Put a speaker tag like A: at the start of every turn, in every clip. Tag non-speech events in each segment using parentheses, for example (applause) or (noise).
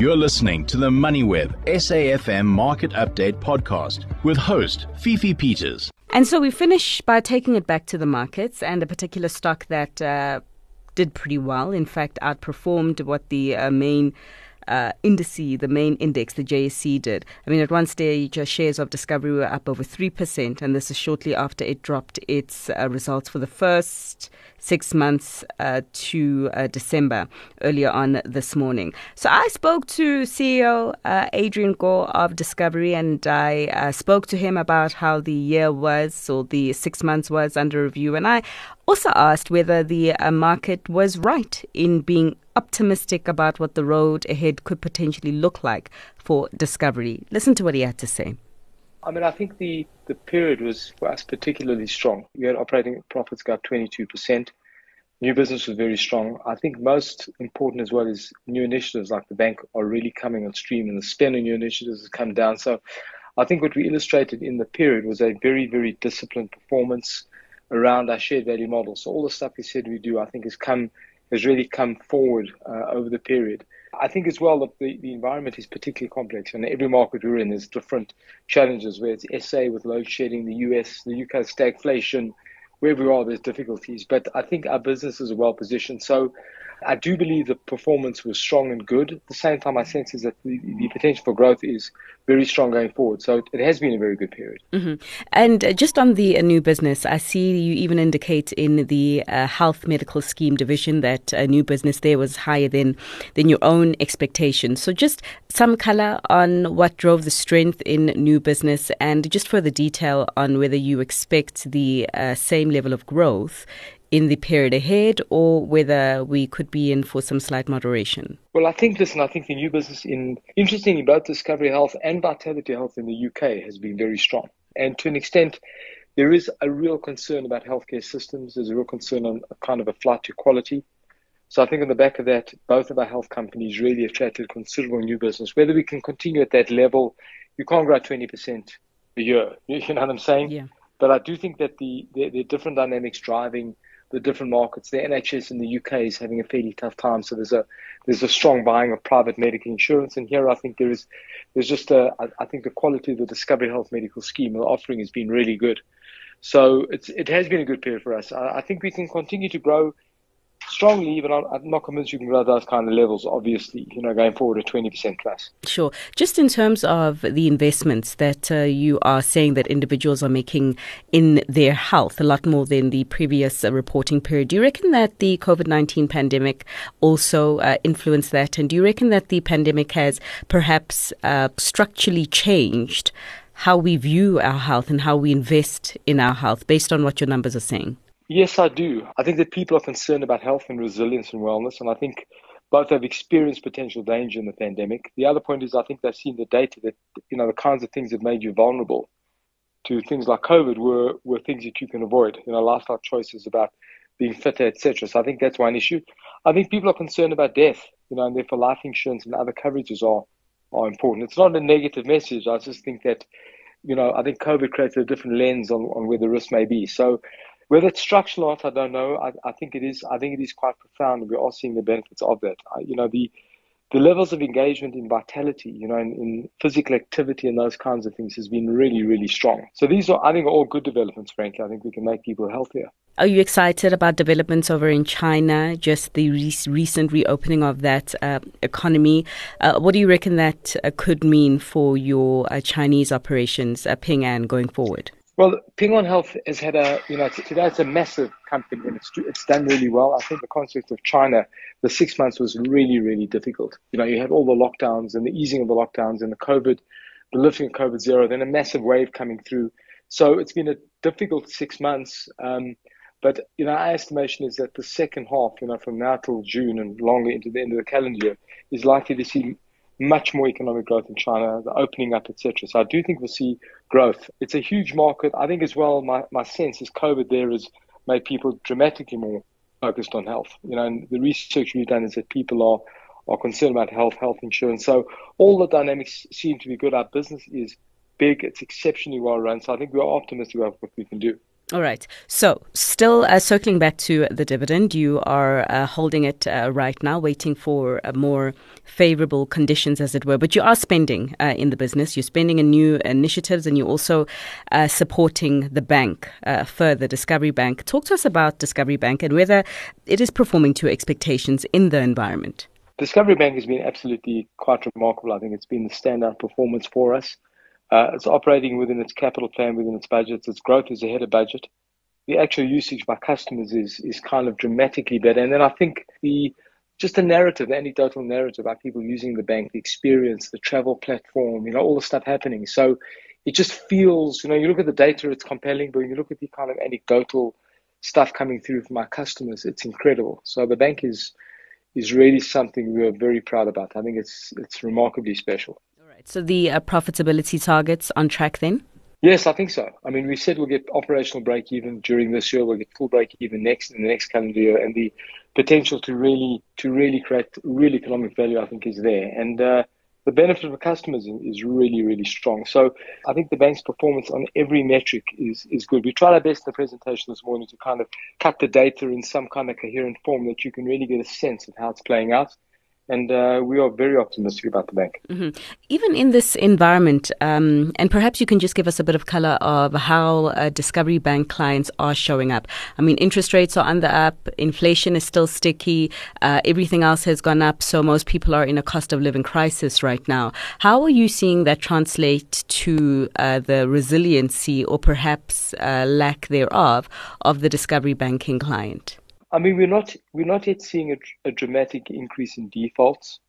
A: You're listening to the MoneyWeb SAFM Market Update podcast with host Fifi Peters.
B: And so we finish by taking it back to the markets and a particular stock that uh, did pretty well. In fact, outperformed what the uh, main uh, indice, the main index, the JSE did. I mean, at one stage, uh, shares of Discovery were up over 3%, and this is shortly after it dropped its uh, results for the first six months uh, to uh, December earlier on this morning. So I spoke to CEO Adrian Gore of Discovery and I spoke to him about how the year was or the six months was under review. And I also asked whether the market was right in being optimistic about what the road ahead could potentially look like for Discovery. Listen to what he had to say.
C: I mean, I think the, the period was for us particularly strong. We had operating profits go up 22%. New business was very strong. I think most important as well is new initiatives like the bank are really coming on stream and the spend on new initiatives has come down. So I think what we illustrated in the period was a very, very disciplined performance around our shared value model. So all the stuff we said we do, I think has come, has really come forward uh, over the period. I think as well that the, the environment is particularly complex. And every market we're in, there's different challenges, where it's SA with load shedding, the US, the UK stagflation, wherever we are, there's difficulties. But I think our businesses are well positioned. So I do believe the performance was strong and good. At the same time, my sense is that the, the potential for growth is very strong going forward. So it has been a very good period.
B: Mm-hmm. And uh, just on the uh, new business, I see you even indicate in the uh, health medical scheme division that uh, new business there was higher than than your own expectations. So just some color on what drove the strength in new business, and just further detail on whether you expect the uh, same level of growth in the period ahead or whether we could be in for some slight moderation?
C: Well, I think, listen, I think the new business in, interestingly, both Discovery Health and Vitality Health in the UK has been very strong. And to an extent, there is a real concern about healthcare systems. There's a real concern on a kind of a flight to quality. So I think on the back of that, both of our health companies really attracted considerable new business. Whether we can continue at that level, you can't grow 20% a year. You know what I'm saying?
B: Yeah.
C: But I do think that the, the, the different dynamics driving – the different markets. The NHS in the UK is having a fairly tough time, so there's a there's a strong buying of private medical insurance. And here, I think there is there's just a I think the quality of the Discovery Health medical scheme offering has been really good. So it's it has been a good period for us. I, I think we can continue to grow strongly, even I'm not convinced you can grow those kind of levels, obviously, you know, going forward at 20% plus.
B: Sure. Just in terms of the investments that uh, you are saying that individuals are making in their health, a lot more than the previous uh, reporting period, do you reckon that the COVID 19 pandemic also uh, influenced that? And do you reckon that the pandemic has perhaps uh, structurally changed? How we view our health and how we invest in our health based on what your numbers are saying?
C: Yes, I do. I think that people are concerned about health and resilience and wellness, and I think both have experienced potential danger in the pandemic. The other point is I think they've seen the data that you know the kinds of things that made you vulnerable to things like COVID were were things that you can avoid. You know, lifestyle choices about being fitter, etc. So I think that's one issue. I think people are concerned about death, you know, and therefore life insurance and other coverages are are important. It's not a negative message. I just think that, you know, I think COVID created a different lens on, on where the risk may be. So whether it's structural or not, I don't know. I, I, think it is. I think it is quite profound. We're all seeing the benefits of that. I, you know, the the levels of engagement in vitality, you know, in, in, physical activity and those kinds of things has been really, really strong. So these are, I think, all good developments. Frankly, I think we can make people healthier.
B: Are you excited about developments over in China? Just the re- recent reopening of that uh, economy. Uh, what do you reckon that uh, could mean for your uh, Chinese operations, uh, Ping An, going forward?
C: Well, Ping An Health has had a, you know, today it's a massive company and it's, it's done really well. I think the concept of China, the six months was really, really difficult. You know, you had all the lockdowns and the easing of the lockdowns and the COVID, the lifting of COVID zero, then a massive wave coming through. So it's been a difficult six months. Um, but, you know, our estimation is that the second half, you know, from now till June and longer into the end of the calendar year is likely to see much more economic growth in China, the opening up, etc. So I do think we'll see growth. It's a huge market. I think as well, my, my sense is COVID there has made people dramatically more focused on health. You know, and the research we've done is that people are are concerned about health, health insurance. So all the dynamics seem to be good. Our business is big. It's exceptionally well run. So I think we are optimistic about what we can do.
B: All right. So, still uh, circling back to the dividend, you are uh, holding it uh, right now, waiting for uh, more favorable conditions, as it were. But you are spending uh, in the business. You're spending in new initiatives, and you're also uh, supporting the bank further, Discovery Bank. Talk to us about Discovery Bank and whether it is performing to expectations in the environment.
C: Discovery Bank has been absolutely quite remarkable. I think it's been the standout performance for us. Uh, it's operating within its capital plan, within its budgets. Its growth is ahead of budget. The actual usage by customers is is kind of dramatically better. And then I think the just the narrative, the anecdotal narrative about people using the bank, the experience, the travel platform, you know, all the stuff happening. So it just feels, you know, you look at the data, it's compelling, but when you look at the kind of anecdotal stuff coming through from our customers, it's incredible. So the bank is is really something we are very proud about. I think it's it's remarkably special.
B: So the uh, profitability targets on track then?
C: Yes, I think so. I mean, we said we'll get operational break even during this year. We'll get full break even next in the next calendar year, and the potential to really to really create real economic value, I think, is there. And uh, the benefit for customers is really really strong. So I think the bank's performance on every metric is is good. We tried our best in the presentation this morning to kind of cut the data in some kind of coherent form that you can really get a sense of how it's playing out and uh, we are very optimistic about the bank.
B: Mm-hmm. Even in this environment, um, and perhaps you can just give us a bit of color of how uh, Discovery Bank clients are showing up. I mean, interest rates are on the up, inflation is still sticky, uh, everything else has gone up, so most people are in a cost of living crisis right now. How are you seeing that translate to uh, the resiliency or perhaps uh, lack thereof of the Discovery Banking client?
C: I mean, we're not we're not yet seeing a, a dramatic increase in defaults.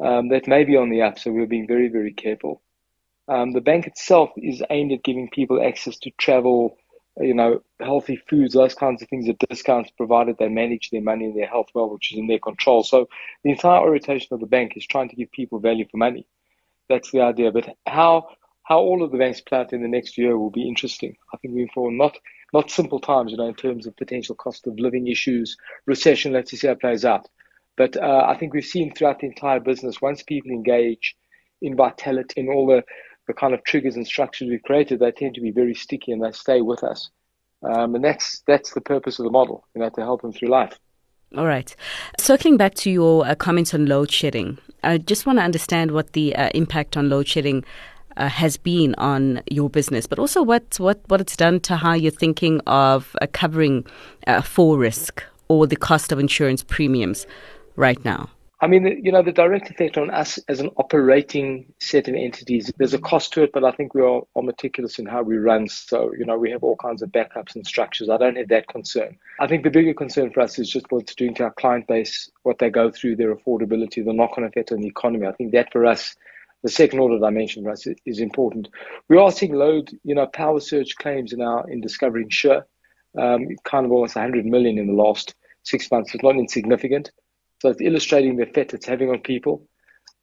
C: Um, that may be on the up, so we're being very very careful. Um, the bank itself is aimed at giving people access to travel, you know, healthy foods, those kinds of things at discounts, provided they manage their money and their health well, which is in their control. So the entire orientation of the bank is trying to give people value for money. That's the idea. But how how all of the banks play out in the next year will be interesting. I think we're for not not simple times, you know, in terms of potential cost of living issues, recession. Let's see how it plays out. But uh, I think we've seen throughout the entire business, once people engage in vitality in all the, the kind of triggers and structures we've created, they tend to be very sticky and they stay with us. Um, and that's that's the purpose of the model, you know, to help them through life.
B: All right. Circling back to your uh, comments on load shedding, I just want to understand what the uh, impact on load shedding uh, has been on your business, but also what, what, what it's done to how you're thinking of uh, covering uh, for risk or the cost of insurance premiums right now?
C: I mean, you know, the direct effect on us as an operating set of entities, there's a cost to it, but I think we are, are meticulous in how we run. So, you know, we have all kinds of backups and structures. I don't have that concern. I think the bigger concern for us is just what it's doing to our client base, what they go through, their affordability, the knock on effect on the economy. I think that for us the second order dimension us is important. We are seeing load, you know, power surge claims in our in Discovery Insure, um, kind of almost 100 million in the last six months. It's not insignificant. So it's illustrating the effect it's having on people.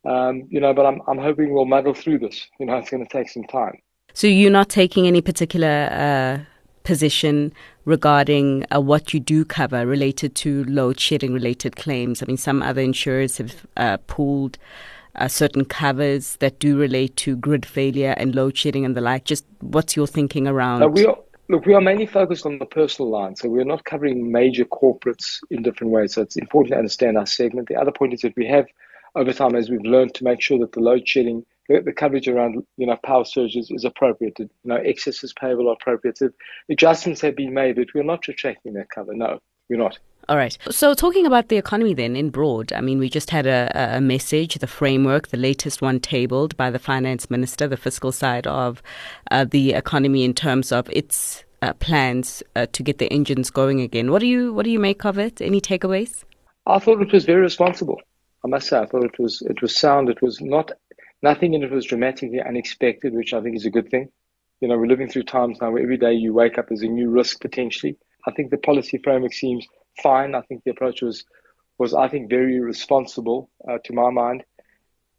C: Um, you know, but I'm, I'm hoping we'll muddle through this. You know, it's going to take some time.
B: So you're not taking any particular uh, position regarding uh, what you do cover related to load shedding related claims? I mean, some other insurers have uh, pooled uh, certain covers that do relate to grid failure and load shedding and the like. Just what's your thinking around?
C: Uh, we are, look, we are mainly focused on the personal line, so we're not covering major corporates in different ways. So it's important to understand our segment. The other point is that we have, over time, as we've learned, to make sure that the load shedding, the, coverage around you know power surges is appropriate. You know, excesses payable are appropriate. Adjustments have been made, but we're not retracting that cover. No, we're not.
B: All right. So, talking about the economy then in broad, I mean, we just had a, a message, the framework, the latest one tabled by the finance minister, the fiscal side of uh, the economy in terms of its uh, plans uh, to get the engines going again. What do you what do you make of it? Any takeaways?
C: I thought it was very responsible. I must say, I thought it was it was sound. It was not nothing in it was dramatically unexpected, which I think is a good thing. You know, we're living through times now where every day you wake up as a new risk potentially. I think the policy framework seems fine. I think the approach was, was I think, very responsible uh, to my mind,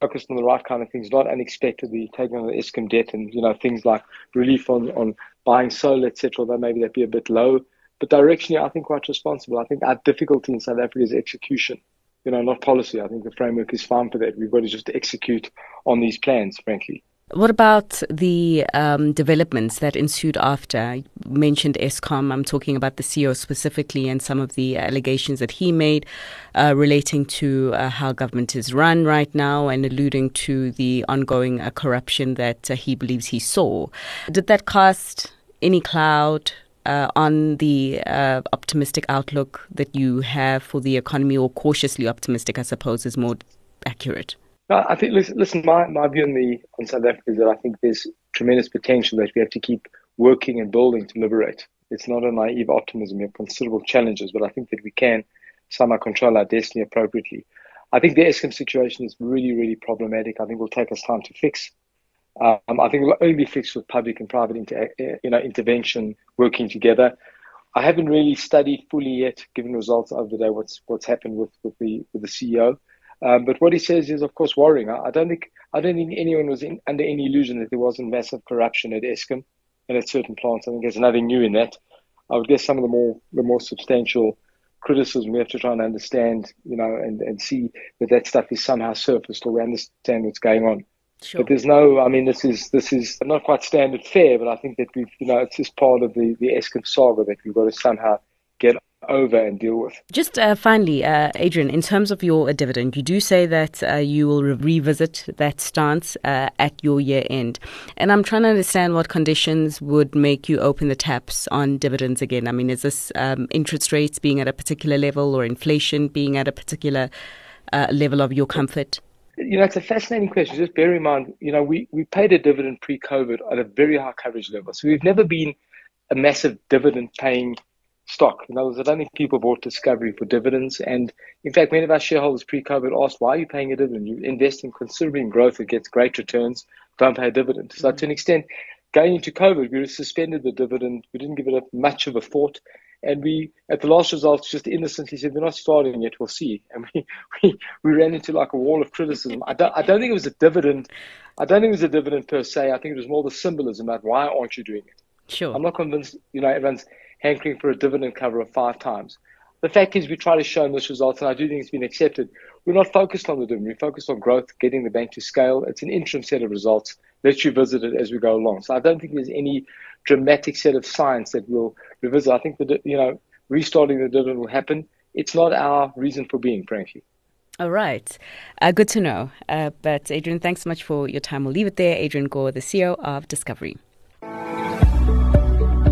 C: focused on the right kind of things, not unexpectedly taking on the Eskom debt and, you know, things like relief on, on buying solar, etc. Although maybe that'd be a bit low. But directionally, I think quite responsible. I think our difficulty in South Africa is execution, you know, not policy. I think the framework is fine for that. We've got to just execute on these plans, frankly.
B: What about the um, developments that ensued after? You mentioned Eskom. I'm talking about the CEO specifically and some of the allegations that he made uh, relating to uh, how government is run right now and alluding to the ongoing uh, corruption that uh, he believes he saw. Did that cast any cloud uh, on the uh, optimistic outlook that you have for the economy, or cautiously optimistic, I suppose, is more accurate?
C: I think listen, listen my, my view on the on South Africa is that I think there's tremendous potential that we have to keep working and building to liberate. It's not a naive optimism. We have considerable challenges, but I think that we can somehow control our destiny appropriately. I think the Eskom situation is really, really problematic. I think it will take us time to fix. Um, I think it will only be fixed with public and private inter, you know, intervention working together. I haven't really studied fully yet, given results over the day, what's what's happened with, with the with the CEO. Um, but what he says is, of course, worrying. I, I don't think I don't think anyone was in, under any illusion that there wasn't massive corruption at Eskom and at certain plants. I think there's nothing new in that. I would guess some of the more the more substantial criticism we have to try and understand, you know, and, and see that that stuff is somehow surfaced or we understand what's going on. Sure. But there's no, I mean, this is this is not quite standard fare, but I think that we've, you know, it's just part of the the Eskom saga that we've got to somehow over and deal with.
B: Just uh, finally, uh, Adrian, in terms of your dividend, you do say that uh, you will re- revisit that stance uh, at your year end. And I'm trying to understand what conditions would make you open the taps on dividends again. I mean, is this um, interest rates being at a particular level or inflation being at a particular uh, level of your comfort?
C: You know, it's a fascinating question. Just bear in mind, you know, we, we paid a dividend pre COVID at a very high coverage level. So we've never been a massive dividend paying stock. In other words, I don't think people bought Discovery for dividends. And in fact, many of our shareholders pre-COVID asked, why are you paying a dividend? You invest in considerably in growth that gets great returns, don't pay a dividend. So mm-hmm. to an extent, going into COVID, we suspended the dividend. We didn't give it much of a thought. And we, at the last results, just innocently said, we're not starting yet, we'll see. (laughs) And we, we, we ran into like a wall of criticism. I don't, I don't think it was a dividend. I don't think it was a dividend per se. I think it was more the symbolism about why aren't you doing it?
B: Sure.
C: I'm not convinced, you know, everyone's hankering for a dividend cover of five times. The fact is, we try to show in this result, and I do think it's been accepted. We're not focused on the dividend. We're focused on growth, getting the bank to scale. It's an interim set of results. Let's revisit it as we go along. So I don't think there's any dramatic set of science that we'll revisit. I think that, you know, restarting the dividend will happen. It's not our reason for being, frankly.
B: All right. Uh, good to know. Uh, but Adrian, thanks so much for your time. We'll leave it there. Adrian Gore, the CEO of Discovery.